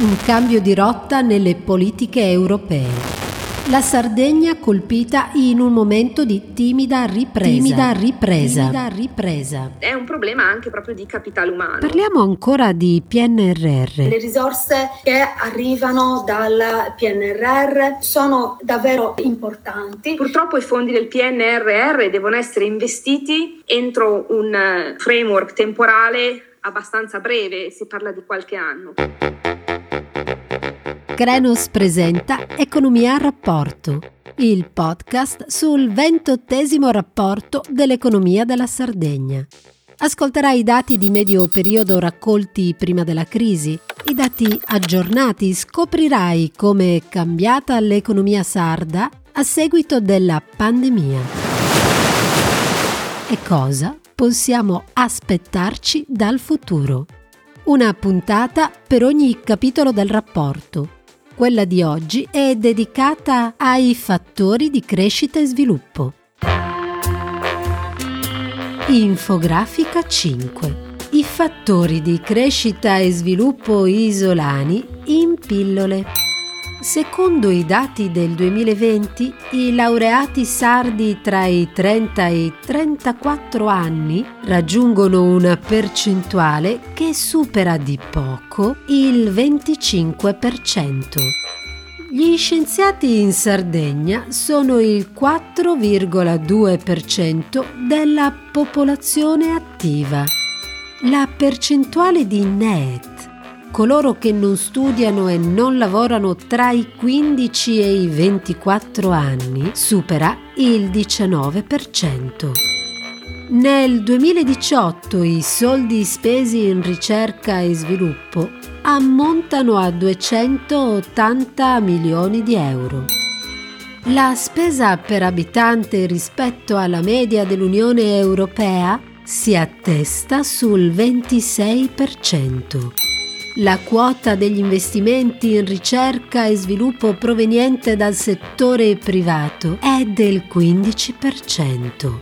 Un cambio di rotta nelle politiche europee. La Sardegna colpita in un momento di timida ripresa. Timida ripresa. Timida ripresa. È un problema anche proprio di capitale umano. Parliamo ancora di PNRR. Le risorse che arrivano dal PNRR sono davvero importanti. Purtroppo i fondi del PNRR devono essere investiti entro un eh, framework temporale abbastanza breve, si parla di qualche anno. Krenos presenta Economia a rapporto, il podcast sul ventottesimo rapporto dell'economia della Sardegna. Ascolterai i dati di medio periodo raccolti prima della crisi, i dati aggiornati, scoprirai come è cambiata l'economia sarda a seguito della pandemia. E cosa possiamo aspettarci dal futuro? Una puntata per ogni capitolo del rapporto quella di oggi è dedicata ai fattori di crescita e sviluppo. Infografica 5. I fattori di crescita e sviluppo isolani in pillole. Secondo i dati del 2020, i laureati sardi tra i 30 e i 34 anni raggiungono una percentuale che supera di poco il 25%. Gli scienziati in Sardegna sono il 4,2% della popolazione attiva. La percentuale di NEET coloro che non studiano e non lavorano tra i 15 e i 24 anni supera il 19%. Nel 2018 i soldi spesi in ricerca e sviluppo ammontano a 280 milioni di euro. La spesa per abitante rispetto alla media dell'Unione Europea si attesta sul 26%. La quota degli investimenti in ricerca e sviluppo proveniente dal settore privato è del 15%.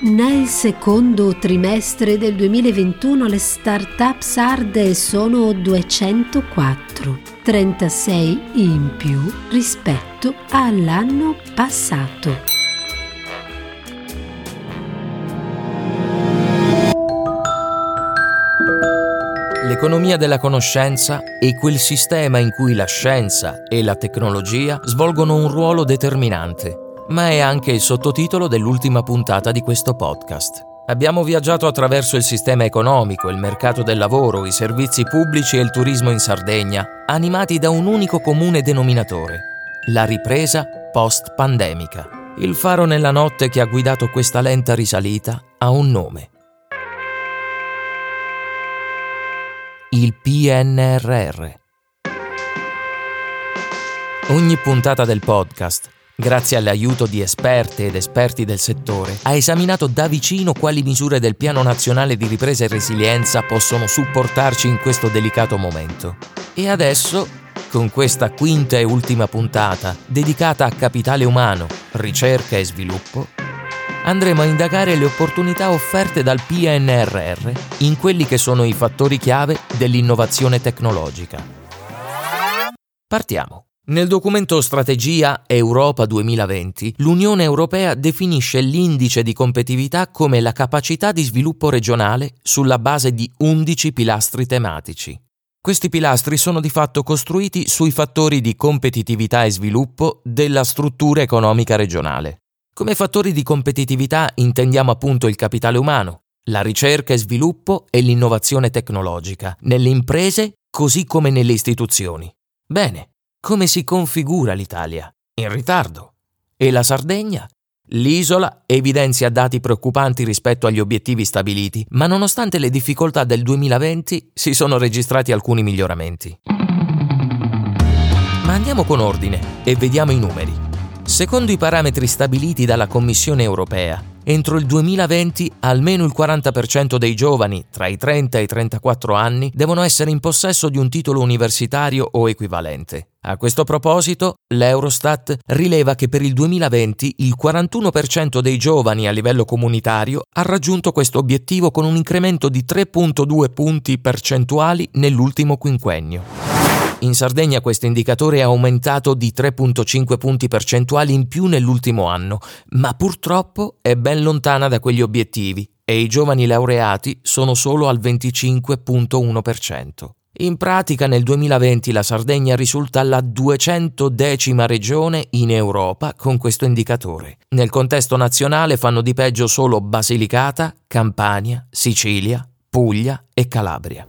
Nel secondo trimestre del 2021 le start-up sarde sono 204, 36 in più rispetto all'anno passato. L'economia della conoscenza è quel sistema in cui la scienza e la tecnologia svolgono un ruolo determinante, ma è anche il sottotitolo dell'ultima puntata di questo podcast. Abbiamo viaggiato attraverso il sistema economico, il mercato del lavoro, i servizi pubblici e il turismo in Sardegna, animati da un unico comune denominatore, la ripresa post-pandemica. Il faro nella notte che ha guidato questa lenta risalita ha un nome. Il PNRR. Ogni puntata del podcast, grazie all'aiuto di esperte ed esperti del settore, ha esaminato da vicino quali misure del Piano Nazionale di Ripresa e Resilienza possono supportarci in questo delicato momento. E adesso, con questa quinta e ultima puntata dedicata a capitale umano, ricerca e sviluppo, andremo a indagare le opportunità offerte dal PNRR in quelli che sono i fattori chiave dell'innovazione tecnologica. Partiamo. Nel documento Strategia Europa 2020, l'Unione Europea definisce l'indice di competitività come la capacità di sviluppo regionale sulla base di 11 pilastri tematici. Questi pilastri sono di fatto costruiti sui fattori di competitività e sviluppo della struttura economica regionale. Come fattori di competitività intendiamo appunto il capitale umano, la ricerca e sviluppo e l'innovazione tecnologica, nelle imprese così come nelle istituzioni. Bene, come si configura l'Italia? In ritardo. E la Sardegna? L'isola evidenzia dati preoccupanti rispetto agli obiettivi stabiliti, ma nonostante le difficoltà del 2020 si sono registrati alcuni miglioramenti. Ma andiamo con ordine e vediamo i numeri. Secondo i parametri stabiliti dalla Commissione europea, entro il 2020 almeno il 40% dei giovani tra i 30 e i 34 anni devono essere in possesso di un titolo universitario o equivalente. A questo proposito, l'Eurostat rileva che per il 2020 il 41% dei giovani a livello comunitario ha raggiunto questo obiettivo con un incremento di 3.2 punti percentuali nell'ultimo quinquennio. In Sardegna questo indicatore è aumentato di 3,5 punti percentuali in più nell'ultimo anno, ma purtroppo è ben lontana da quegli obiettivi e i giovani laureati sono solo al 25,1%. In pratica nel 2020 la Sardegna risulta la 200 decima regione in Europa con questo indicatore. Nel contesto nazionale fanno di peggio solo Basilicata, Campania, Sicilia, Puglia e Calabria.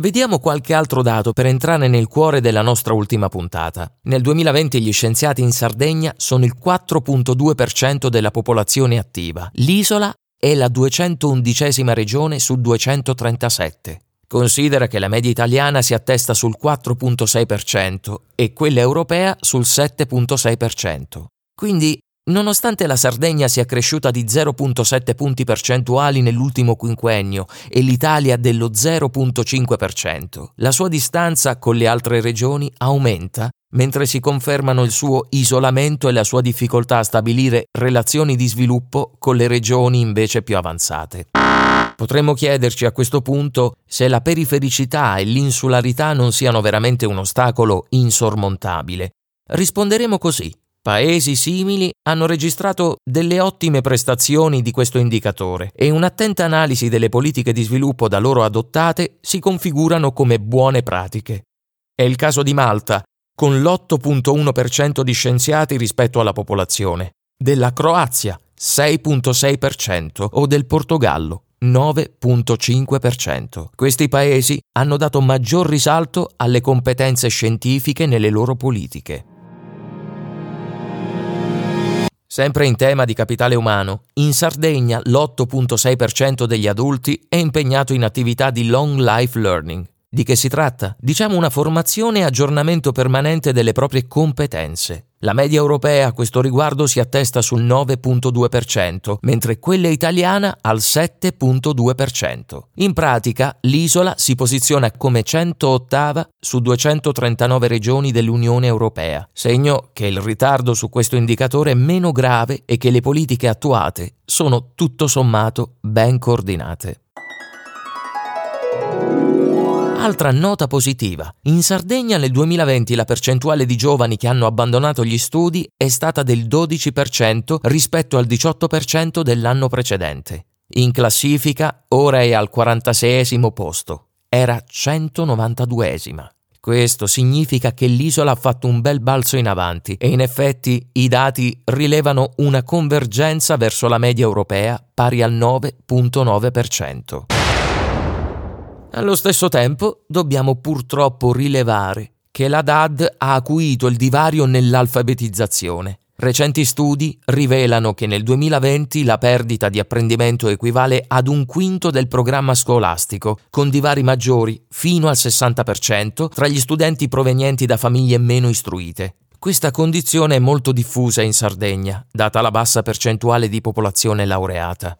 Vediamo qualche altro dato per entrare nel cuore della nostra ultima puntata. Nel 2020 gli scienziati in Sardegna sono il 4.2% della popolazione attiva. L'isola è la 211 regione su 237. Considera che la media italiana si attesta sul 4.6% e quella europea sul 7.6%. Quindi Nonostante la Sardegna sia cresciuta di 0,7 punti percentuali nell'ultimo quinquennio e l'Italia dello 0,5%, la sua distanza con le altre regioni aumenta mentre si confermano il suo isolamento e la sua difficoltà a stabilire relazioni di sviluppo con le regioni invece più avanzate. Potremmo chiederci a questo punto se la perifericità e l'insularità non siano veramente un ostacolo insormontabile. Risponderemo così. Paesi simili hanno registrato delle ottime prestazioni di questo indicatore e un'attenta analisi delle politiche di sviluppo da loro adottate si configurano come buone pratiche. È il caso di Malta, con l'8.1% di scienziati rispetto alla popolazione, della Croazia 6.6% o del Portogallo 9.5%. Questi paesi hanno dato maggior risalto alle competenze scientifiche nelle loro politiche. Sempre in tema di capitale umano, in Sardegna l'8.6% degli adulti è impegnato in attività di long life learning. Di che si tratta? Diciamo una formazione e aggiornamento permanente delle proprie competenze. La media europea a questo riguardo si attesta sul 9.2%, mentre quella italiana al 7.2%. In pratica, l'isola si posiziona come 108 su 239 regioni dell'Unione Europea, segno che il ritardo su questo indicatore è meno grave e che le politiche attuate sono tutto sommato ben coordinate. Altra nota positiva. In Sardegna nel 2020 la percentuale di giovani che hanno abbandonato gli studi è stata del 12% rispetto al 18% dell'anno precedente. In classifica ora è al 46 posto. Era 192esima. Questo significa che l'isola ha fatto un bel balzo in avanti e in effetti i dati rilevano una convergenza verso la media europea pari al 9.9%. Allo stesso tempo dobbiamo purtroppo rilevare che la DAD ha acuito il divario nell'alfabetizzazione. Recenti studi rivelano che nel 2020 la perdita di apprendimento equivale ad un quinto del programma scolastico, con divari maggiori, fino al 60%, tra gli studenti provenienti da famiglie meno istruite. Questa condizione è molto diffusa in Sardegna, data la bassa percentuale di popolazione laureata.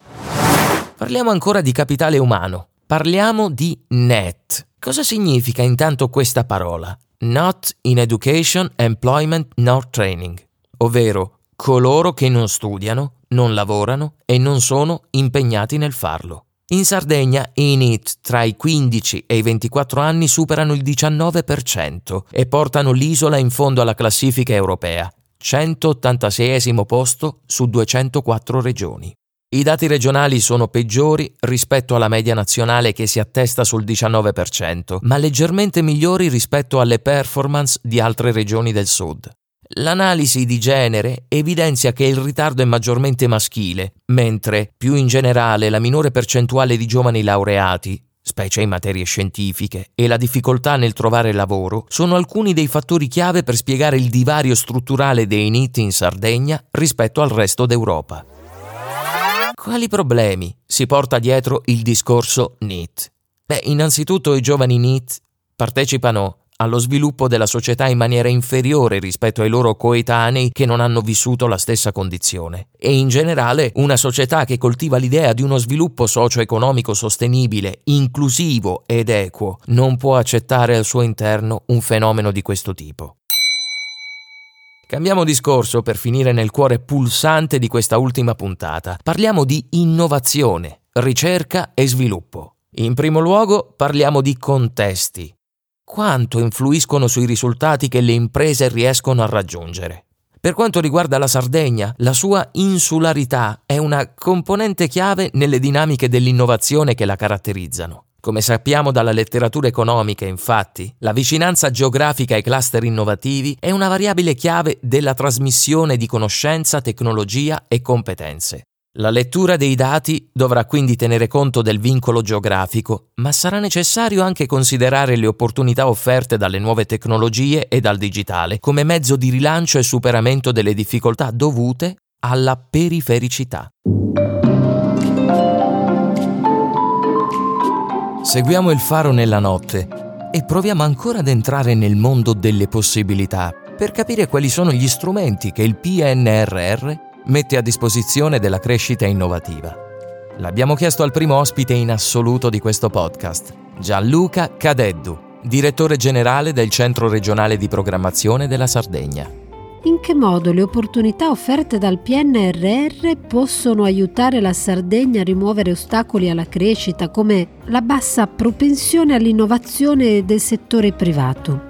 Parliamo ancora di capitale umano. Parliamo di NET. Cosa significa intanto questa parola? Not in Education, Employment, nor Training, ovvero coloro che non studiano, non lavorano e non sono impegnati nel farlo. In Sardegna i NEET tra i 15 e i 24 anni superano il 19% e portano l'isola in fondo alla classifica europea, 186 posto su 204 regioni. I dati regionali sono peggiori rispetto alla media nazionale che si attesta sul 19%, ma leggermente migliori rispetto alle performance di altre regioni del sud. L'analisi di genere evidenzia che il ritardo è maggiormente maschile, mentre, più in generale, la minore percentuale di giovani laureati, specie in materie scientifiche, e la difficoltà nel trovare lavoro sono alcuni dei fattori chiave per spiegare il divario strutturale dei NIT in Sardegna rispetto al resto d'Europa. Quali problemi si porta dietro il discorso NEET? Beh, innanzitutto i giovani NEET partecipano allo sviluppo della società in maniera inferiore rispetto ai loro coetanei che non hanno vissuto la stessa condizione. E in generale una società che coltiva l'idea di uno sviluppo socio-economico sostenibile, inclusivo ed equo non può accettare al suo interno un fenomeno di questo tipo. Cambiamo discorso per finire nel cuore pulsante di questa ultima puntata. Parliamo di innovazione, ricerca e sviluppo. In primo luogo parliamo di contesti. quanto influiscono sui risultati che le imprese riescono a raggiungere. Per quanto riguarda la Sardegna, la sua insularità è una componente chiave nelle dinamiche dell'innovazione che la caratterizzano. Come sappiamo dalla letteratura economica, infatti, la vicinanza geografica ai cluster innovativi è una variabile chiave della trasmissione di conoscenza, tecnologia e competenze. La lettura dei dati dovrà quindi tenere conto del vincolo geografico, ma sarà necessario anche considerare le opportunità offerte dalle nuove tecnologie e dal digitale come mezzo di rilancio e superamento delle difficoltà dovute alla perifericità. Seguiamo il faro nella notte e proviamo ancora ad entrare nel mondo delle possibilità per capire quali sono gli strumenti che il PNRR mette a disposizione della crescita innovativa. L'abbiamo chiesto al primo ospite in assoluto di questo podcast, Gianluca Cadeddu, direttore generale del Centro regionale di programmazione della Sardegna. In che modo le opportunità offerte dal PNRR possono aiutare la Sardegna a rimuovere ostacoli alla crescita come la bassa propensione all'innovazione del settore privato?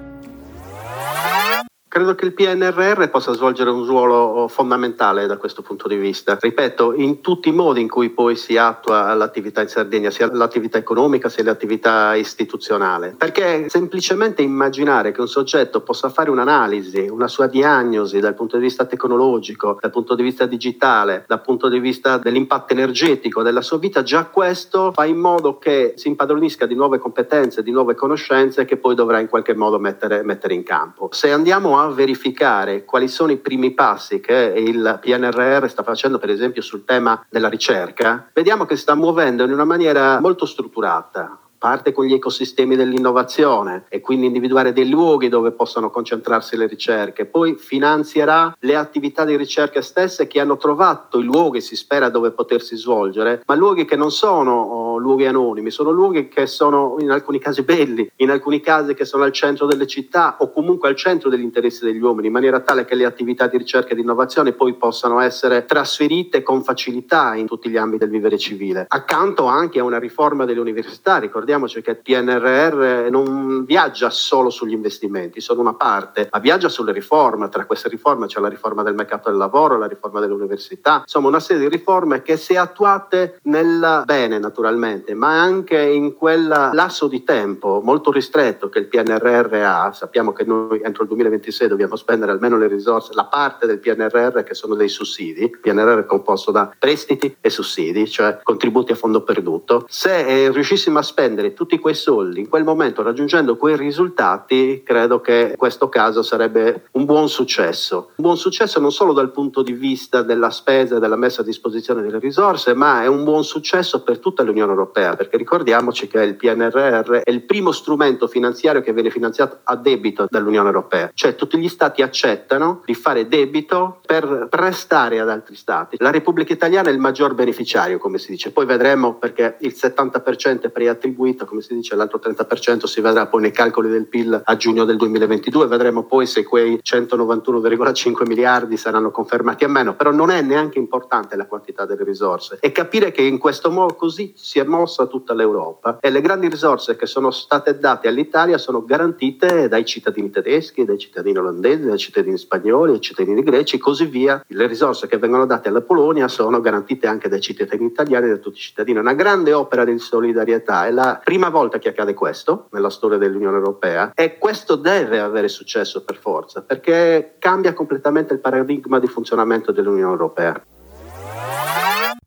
Credo che il PNRR possa svolgere un ruolo fondamentale da questo punto di vista. Ripeto, in tutti i modi in cui poi si attua l'attività in Sardegna, sia l'attività economica sia l'attività istituzionale. Perché semplicemente immaginare che un soggetto possa fare un'analisi, una sua diagnosi dal punto di vista tecnologico, dal punto di vista digitale, dal punto di vista dell'impatto energetico della sua vita, già questo fa in modo che si impadronisca di nuove competenze, di nuove conoscenze che poi dovrà in qualche modo mettere, mettere in campo. Se andiamo a verificare quali sono i primi passi che il PNRR sta facendo, per esempio, sul tema della ricerca, vediamo che sta muovendo in una maniera molto strutturata. Parte con gli ecosistemi dell'innovazione e quindi individuare dei luoghi dove possono concentrarsi le ricerche, poi finanzierà le attività di ricerca stesse che hanno trovato i luoghi, si spera, dove potersi svolgere, ma luoghi che non sono oh, luoghi anonimi, sono luoghi che sono in alcuni casi belli, in alcuni casi che sono al centro delle città o comunque al centro degli interessi degli uomini, in maniera tale che le attività di ricerca e di innovazione poi possano essere trasferite con facilità in tutti gli ambiti del vivere civile. Accanto anche a una riforma delle università, ricordiamo ricordiamoci che il PNRR non viaggia solo sugli investimenti, sono una parte, ma viaggia sulle riforme. Tra queste riforme c'è la riforma del mercato del lavoro, la riforma dell'università, insomma una serie di riforme che se attuate nel bene naturalmente, ma anche in quel lasso di tempo molto ristretto che il PNRR ha, sappiamo che noi entro il 2026 dobbiamo spendere almeno le risorse, la parte del PNRR che sono dei sussidi, il PNRR è composto da prestiti e sussidi, cioè contributi a fondo perduto, se eh, riuscissimo a spendere tutti quei soldi in quel momento raggiungendo quei risultati, credo che in questo caso sarebbe un buon successo. Un buon successo non solo dal punto di vista della spesa e della messa a disposizione delle risorse, ma è un buon successo per tutta l'Unione Europea, perché ricordiamoci che il PNRR è il primo strumento finanziario che viene finanziato a debito dall'Unione Europea, cioè tutti gli stati accettano di fare debito per prestare ad altri stati. La Repubblica Italiana è il maggior beneficiario, come si dice, poi vedremo perché il 70% è preattribuito come si dice, l'altro 30% si vedrà poi nei calcoli del PIL a giugno del 2022, vedremo poi se quei 191,5 miliardi saranno confermati o meno, però non è neanche importante la quantità delle risorse. E capire che in questo modo così si è mossa tutta l'Europa e le grandi risorse che sono state date all'Italia sono garantite dai cittadini tedeschi, dai cittadini olandesi, dai cittadini spagnoli, dai cittadini greci e così via. Le risorse che vengono date alla Polonia sono garantite anche dai cittadini italiani e da tutti i cittadini. È una grande opera di solidarietà e la prima volta che accade questo nella storia dell'Unione Europea e questo deve avere successo per forza perché cambia completamente il paradigma di funzionamento dell'Unione Europea.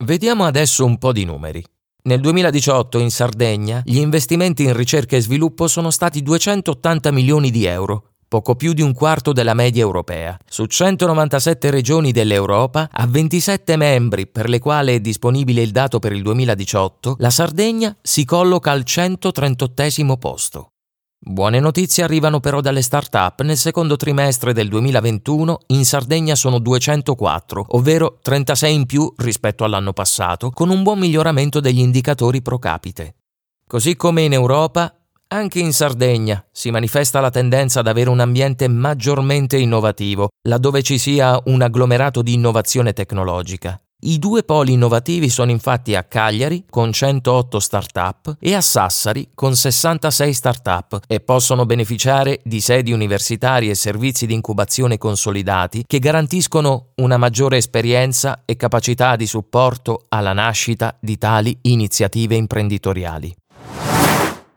Vediamo adesso un po' di numeri. Nel 2018 in Sardegna gli investimenti in ricerca e sviluppo sono stati 280 milioni di euro, poco più di un quarto della media europea. Su 197 regioni dell'Europa, a 27 membri per le quali è disponibile il dato per il 2018, la Sardegna si colloca al 138 posto. Buone notizie arrivano però dalle start-up. Nel secondo trimestre del 2021 in Sardegna sono 204, ovvero 36 in più rispetto all'anno passato, con un buon miglioramento degli indicatori pro capite. Così come in Europa, anche in Sardegna si manifesta la tendenza ad avere un ambiente maggiormente innovativo, laddove ci sia un agglomerato di innovazione tecnologica. I due poli innovativi sono infatti a Cagliari con 108 start-up e a Sassari con 66 start-up e possono beneficiare di sedi universitarie e servizi di incubazione consolidati che garantiscono una maggiore esperienza e capacità di supporto alla nascita di tali iniziative imprenditoriali.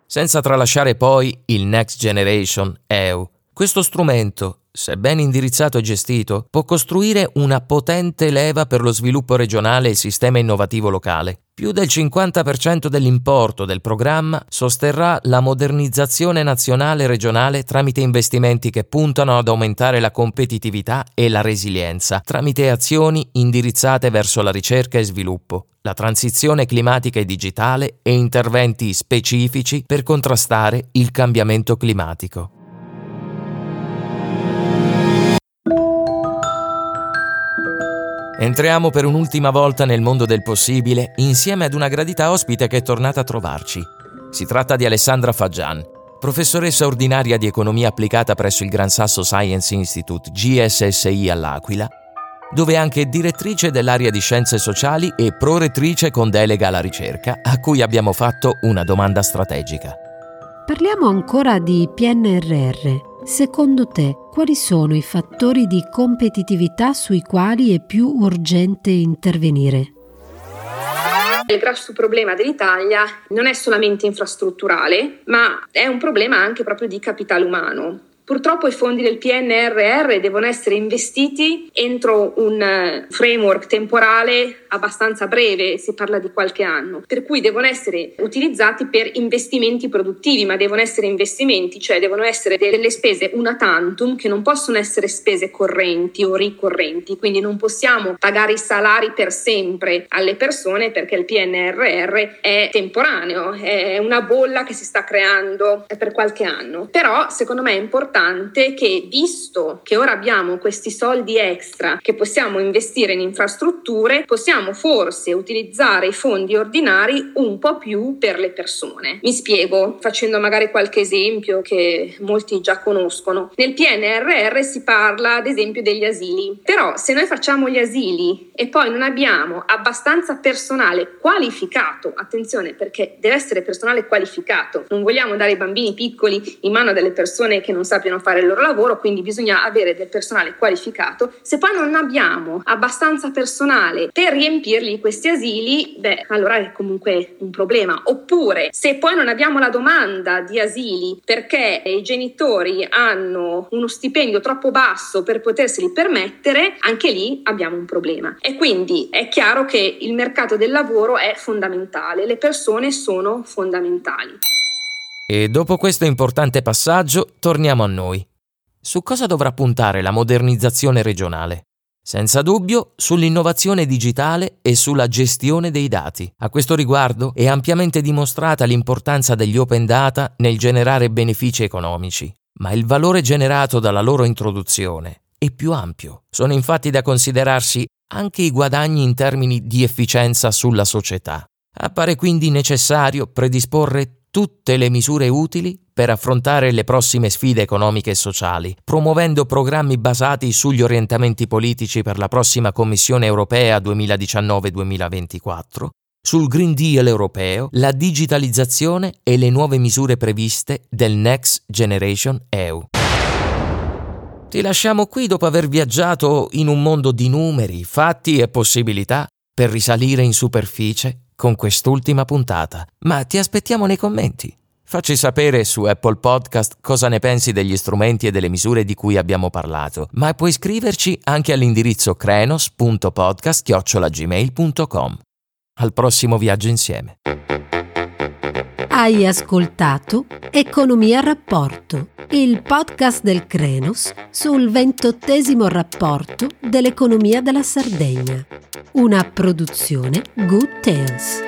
Senza tralasciare poi il Next Generation EU. Questo strumento se ben indirizzato e gestito, può costruire una potente leva per lo sviluppo regionale e il sistema innovativo locale. Più del 50% dell'importo del programma sosterrà la modernizzazione nazionale e regionale tramite investimenti che puntano ad aumentare la competitività e la resilienza, tramite azioni indirizzate verso la ricerca e sviluppo, la transizione climatica e digitale e interventi specifici per contrastare il cambiamento climatico. Entriamo per un'ultima volta nel mondo del possibile insieme ad una gradita ospite che è tornata a trovarci. Si tratta di Alessandra Fagian, professoressa ordinaria di economia applicata presso il Gran Sasso Science Institute GSSI all'Aquila, dove è anche direttrice dell'area di scienze sociali e prorettrice con delega alla ricerca, a cui abbiamo fatto una domanda strategica. Parliamo ancora di PNRR Secondo te, quali sono i fattori di competitività sui quali è più urgente intervenire? Il grosso problema dell'Italia non è solamente infrastrutturale, ma è un problema anche proprio di capitale umano. Purtroppo i fondi del PNRR devono essere investiti entro un eh, framework temporale abbastanza breve, si parla di qualche anno, per cui devono essere utilizzati per investimenti produttivi, ma devono essere investimenti, cioè devono essere delle spese una tantum che non possono essere spese correnti o ricorrenti, quindi non possiamo pagare i salari per sempre alle persone perché il PNRR è temporaneo, è una bolla che si sta creando per qualche anno. Però secondo me è importante importante che, visto che ora abbiamo questi soldi extra che possiamo investire in infrastrutture, possiamo forse utilizzare i fondi ordinari un po' più per le persone. Mi spiego facendo magari qualche esempio che molti già conoscono. Nel PNRR si parla ad esempio degli asili, però se noi facciamo gli asili e poi non abbiamo abbastanza personale qualificato, attenzione perché deve essere personale qualificato, non vogliamo dare i bambini piccoli in mano a delle persone che non sappiano sappiano fare il loro lavoro, quindi bisogna avere del personale qualificato. Se poi non abbiamo abbastanza personale per riempirgli questi asili, beh, allora è comunque un problema. Oppure se poi non abbiamo la domanda di asili perché i genitori hanno uno stipendio troppo basso per poterseli permettere, anche lì abbiamo un problema. E quindi è chiaro che il mercato del lavoro è fondamentale, le persone sono fondamentali. E dopo questo importante passaggio torniamo a noi. Su cosa dovrà puntare la modernizzazione regionale? Senza dubbio sull'innovazione digitale e sulla gestione dei dati. A questo riguardo è ampiamente dimostrata l'importanza degli open data nel generare benefici economici, ma il valore generato dalla loro introduzione è più ampio. Sono infatti da considerarsi anche i guadagni in termini di efficienza sulla società. Appare quindi necessario predisporre tutte le misure utili per affrontare le prossime sfide economiche e sociali, promuovendo programmi basati sugli orientamenti politici per la prossima Commissione europea 2019-2024, sul Green Deal europeo, la digitalizzazione e le nuove misure previste del Next Generation EU. Ti lasciamo qui dopo aver viaggiato in un mondo di numeri, fatti e possibilità per risalire in superficie con quest'ultima puntata, ma ti aspettiamo nei commenti. Facci sapere su Apple Podcast cosa ne pensi degli strumenti e delle misure di cui abbiamo parlato, ma puoi scriverci anche all'indirizzo crenos.podcast.gmail.com. Al prossimo viaggio insieme. Hai ascoltato Economia Rapporto, il podcast del Crenos sul ventottesimo rapporto dell'economia della Sardegna una produzione Good Tales.